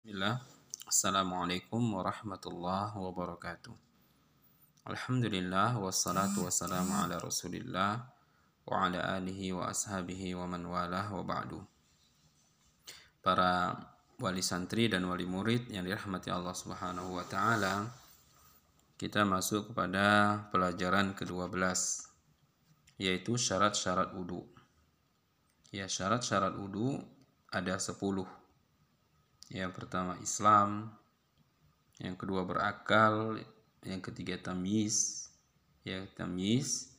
Bismillah. Assalamualaikum warahmatullahi wabarakatuh. Alhamdulillah wassalatu wassalamu ala Rasulillah wa ala alihi wa ashabihi wa man walah wa ba'du. Para wali santri dan wali murid yang dirahmati Allah Subhanahu wa taala, kita masuk kepada pelajaran ke-12 yaitu syarat-syarat wudu. Ya, syarat-syarat wudu ada 10 yang pertama Islam, yang kedua berakal, yang ketiga tamyiz, ya tamyiz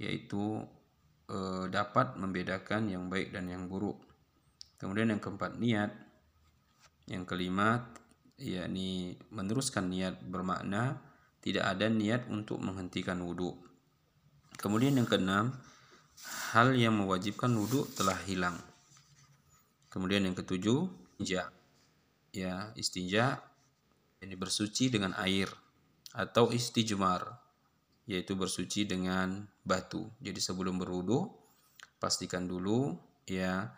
yaitu e, dapat membedakan yang baik dan yang buruk. Kemudian yang keempat niat, yang kelima yakni meneruskan niat bermakna tidak ada niat untuk menghentikan wudhu. Kemudian yang keenam, hal yang mewajibkan wudhu telah hilang. Kemudian yang ketujuh, ja ya istinja ini bersuci dengan air atau istijmar yaitu bersuci dengan batu. Jadi sebelum berwudu pastikan dulu ya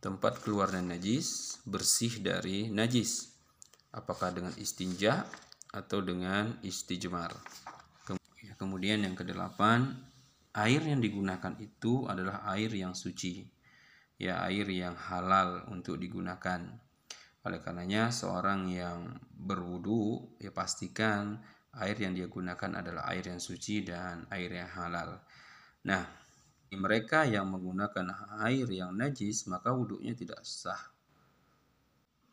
tempat keluarnya najis bersih dari najis. Apakah dengan istinja atau dengan istijmar. Ya, kemudian yang kedelapan, air yang digunakan itu adalah air yang suci. Ya, air yang halal untuk digunakan. Oleh karenanya seorang yang berwudu ya pastikan air yang dia gunakan adalah air yang suci dan air yang halal. Nah, mereka yang menggunakan air yang najis maka wudhunya tidak sah.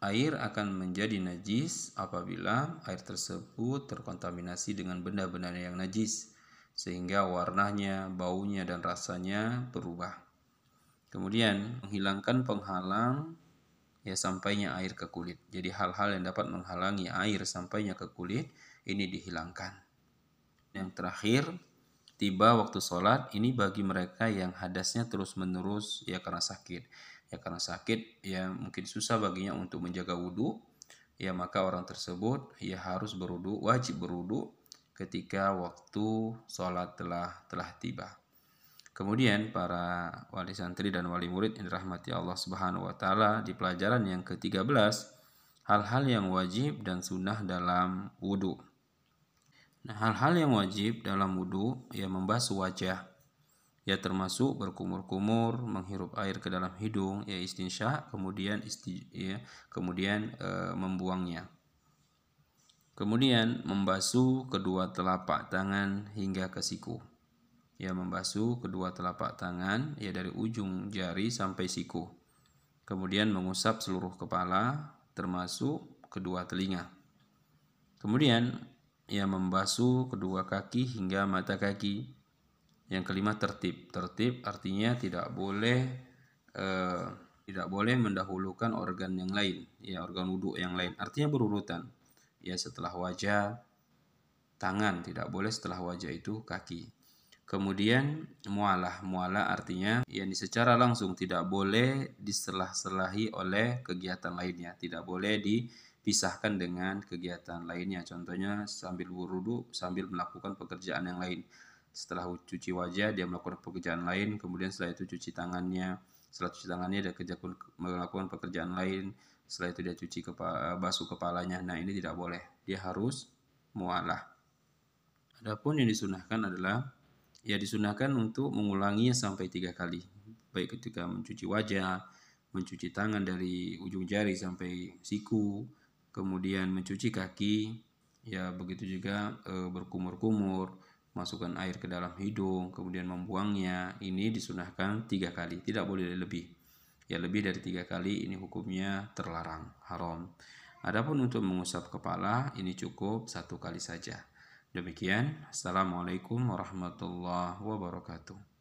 Air akan menjadi najis apabila air tersebut terkontaminasi dengan benda-benda yang najis sehingga warnanya, baunya dan rasanya berubah. Kemudian menghilangkan penghalang ya sampainya air ke kulit. Jadi hal-hal yang dapat menghalangi air sampainya ke kulit ini dihilangkan. Yang terakhir, tiba waktu sholat ini bagi mereka yang hadasnya terus-menerus ya karena sakit. Ya karena sakit ya mungkin susah baginya untuk menjaga wudhu. Ya maka orang tersebut ya harus berwudhu, wajib berwudhu ketika waktu sholat telah telah tiba. Kemudian para wali santri dan wali murid yang dirahmati Allah Subhanahu wa taala di pelajaran yang ke-13 hal-hal yang wajib dan sunnah dalam wudhu. Nah, hal-hal yang wajib dalam wudhu ya membasuh wajah ya termasuk berkumur-kumur, menghirup air ke dalam hidung ya istinsya, kemudian isti, ya, kemudian e, membuangnya. Kemudian membasuh kedua telapak tangan hingga ke siku ya membasuh kedua telapak tangan ya dari ujung jari sampai siku. Kemudian mengusap seluruh kepala termasuk kedua telinga. Kemudian ya membasuh kedua kaki hingga mata kaki. Yang kelima tertib. Tertib artinya tidak boleh eh, tidak boleh mendahulukan organ yang lain, ya organ wudhu yang lain. Artinya berurutan. Ya setelah wajah tangan, tidak boleh setelah wajah itu kaki. Kemudian mualah, mualah artinya yang secara langsung tidak boleh diselah-selahi oleh kegiatan lainnya, tidak boleh dipisahkan dengan kegiatan lainnya. Contohnya sambil wudu, sambil melakukan pekerjaan yang lain. Setelah cuci wajah dia melakukan pekerjaan lain, kemudian setelah itu cuci tangannya, setelah cuci tangannya dia kerja melakukan pekerjaan lain, setelah itu dia cuci kepala, basuh kepalanya. Nah, ini tidak boleh. Dia harus mualah. Adapun yang disunahkan adalah ya disunahkan untuk mengulanginya sampai tiga kali. Baik ketika mencuci wajah mencuci tangan dari ujung jari sampai siku kemudian mencuci kaki ya begitu juga e, berkumur-kumur masukkan air ke dalam hidung kemudian membuangnya ini disunahkan tiga kali. Tidak boleh lebih. Ya lebih dari tiga kali ini hukumnya terlarang haram. Adapun untuk mengusap kepala ini cukup satu kali saja Demikian, Assalamualaikum warahmatullahi wabarakatuh.